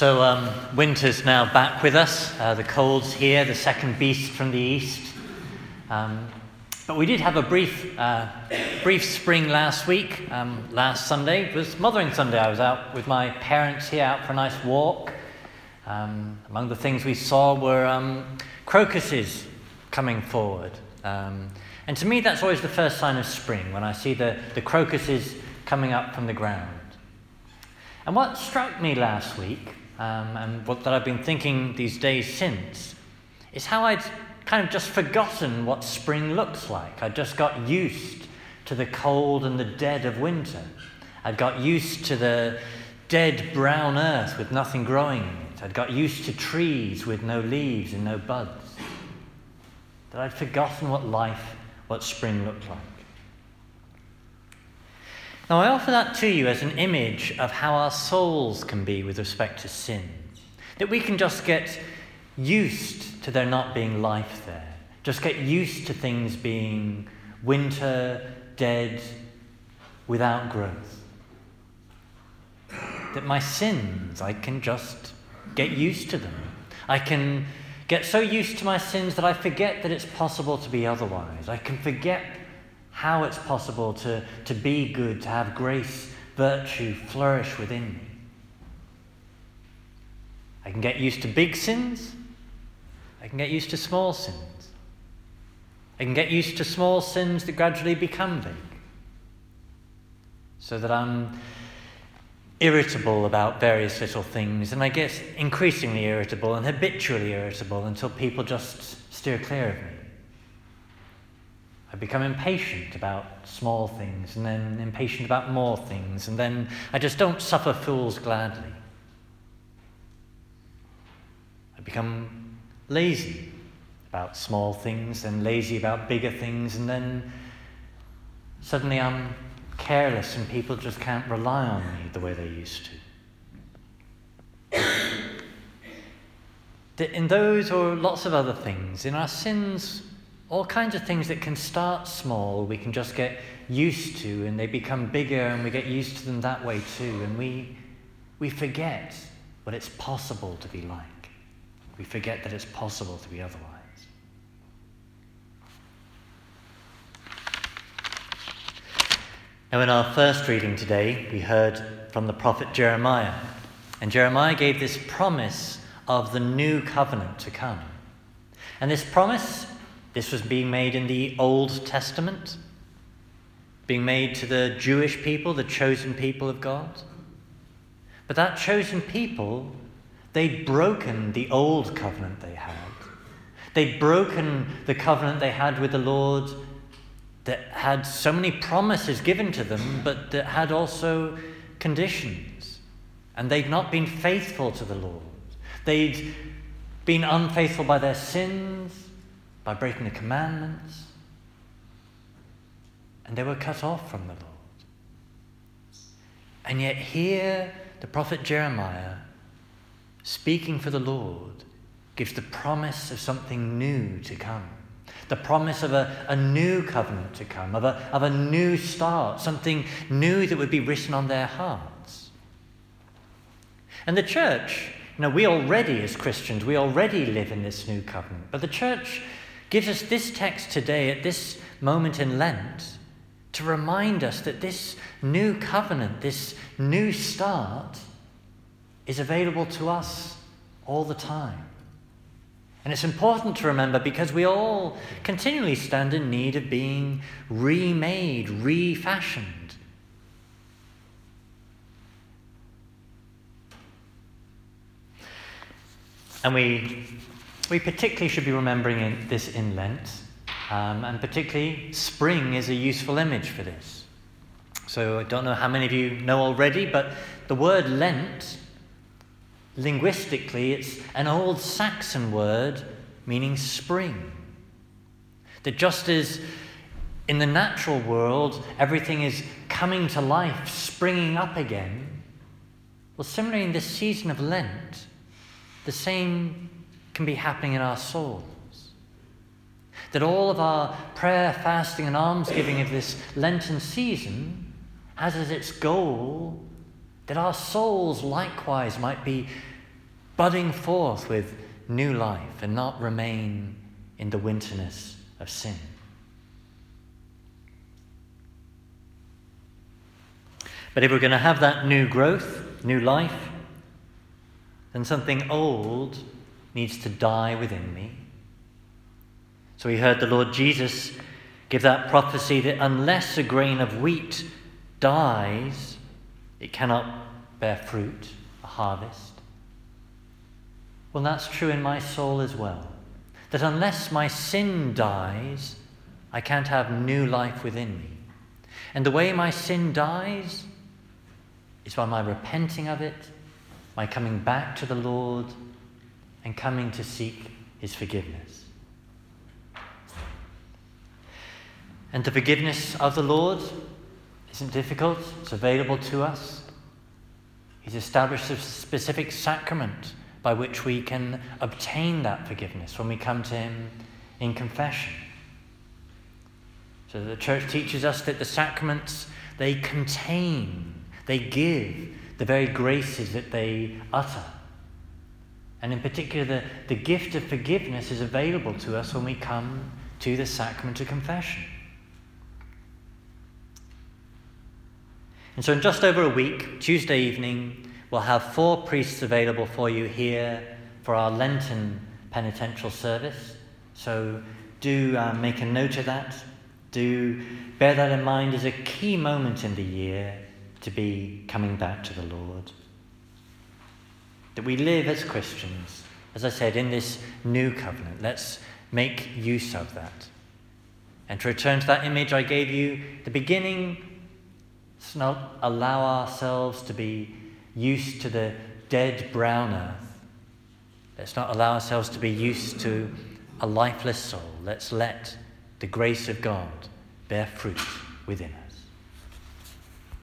So, um, winter's now back with us. Uh, the cold's here, the second beast from the east. Um, but we did have a brief, uh, brief spring last week. Um, last Sunday it was Mothering Sunday. I was out with my parents here, out for a nice walk. Um, among the things we saw were um, crocuses coming forward. Um, and to me, that's always the first sign of spring when I see the, the crocuses coming up from the ground. And what struck me last week um, and what that I've been thinking these days since, is how I'd kind of just forgotten what spring looks like. I'd just got used to the cold and the dead of winter. I'd got used to the dead brown earth with nothing growing in it. I'd got used to trees with no leaves and no buds. That I'd forgotten what life, what spring looked like. Now, I offer that to you as an image of how our souls can be with respect to sin. That we can just get used to there not being life there, just get used to things being winter, dead, without growth. That my sins, I can just get used to them. I can get so used to my sins that I forget that it's possible to be otherwise. I can forget how it's possible to, to be good, to have grace, virtue flourish within me. I can get used to big sins. I can get used to small sins. I can get used to small sins that gradually become big. So that I'm irritable about various little things, and I get increasingly irritable and habitually irritable until people just steer clear of me. I become impatient about small things, and then impatient about more things, and then I just don't suffer fools gladly. I become lazy about small things, and lazy about bigger things, and then suddenly I'm careless, and people just can't rely on me the way they used to. in those or lots of other things, in our sins, all kinds of things that can start small, we can just get used to, and they become bigger, and we get used to them that way too. And we, we forget what it's possible to be like. We forget that it's possible to be otherwise. Now, in our first reading today, we heard from the prophet Jeremiah. And Jeremiah gave this promise of the new covenant to come. And this promise this was being made in the Old Testament, being made to the Jewish people, the chosen people of God. But that chosen people, they'd broken the old covenant they had. They'd broken the covenant they had with the Lord that had so many promises given to them, but that had also conditions. And they'd not been faithful to the Lord. They'd been unfaithful by their sins by breaking the commandments, and they were cut off from the Lord. And yet, here, the prophet Jeremiah, speaking for the Lord, gives the promise of something new to come. The promise of a, a new covenant to come, of a, of a new start, something new that would be written on their hearts. And the church, you know, we already, as Christians, we already live in this new covenant. But the church gives us this text today at this moment in Lent to remind us that this new covenant, this new start, is available to us all the time. And it's important to remember because we all continually stand in need of being remade, refashioned. And we we particularly should be remembering in, this in Lent, um, and particularly spring is a useful image for this. So I don't know how many of you know already, but the word Lent, linguistically, it's an old Saxon word meaning spring. That just as in the natural world everything is coming to life, springing up again, well, similarly in this season of Lent, the same can be happening in our souls. That all of our prayer, fasting, and almsgiving of this Lenten season has as its goal that our souls likewise might be budding forth with new life and not remain in the winterness of sin. But if we're going to have that new growth, new life, then something old needs to die within me. So we heard the Lord Jesus give that prophecy that unless a grain of wheat dies, it cannot bear fruit, a harvest. Well, that's true in my soul as well. That unless my sin dies, I can't have new life within me. And the way my sin dies is by my repenting of it, my coming back to the Lord, and coming to seek his forgiveness. And the forgiveness of the Lord isn't difficult, it's available to us. He's established a specific sacrament by which we can obtain that forgiveness when we come to Him in confession. So the church teaches us that the sacraments, they contain, they give the very graces that they utter. And in particular, the, the gift of forgiveness is available to us when we come to the sacrament of confession. And so, in just over a week, Tuesday evening, we'll have four priests available for you here for our Lenten penitential service. So, do uh, make a note of that. Do bear that in mind as a key moment in the year to be coming back to the Lord. That we live as Christians, as I said, in this new covenant. Let's make use of that. And to return to that image I gave you, the beginning Let's not allow ourselves to be used to the dead brown earth. Let's not allow ourselves to be used to a lifeless soul. Let's let the grace of God bear fruit within us.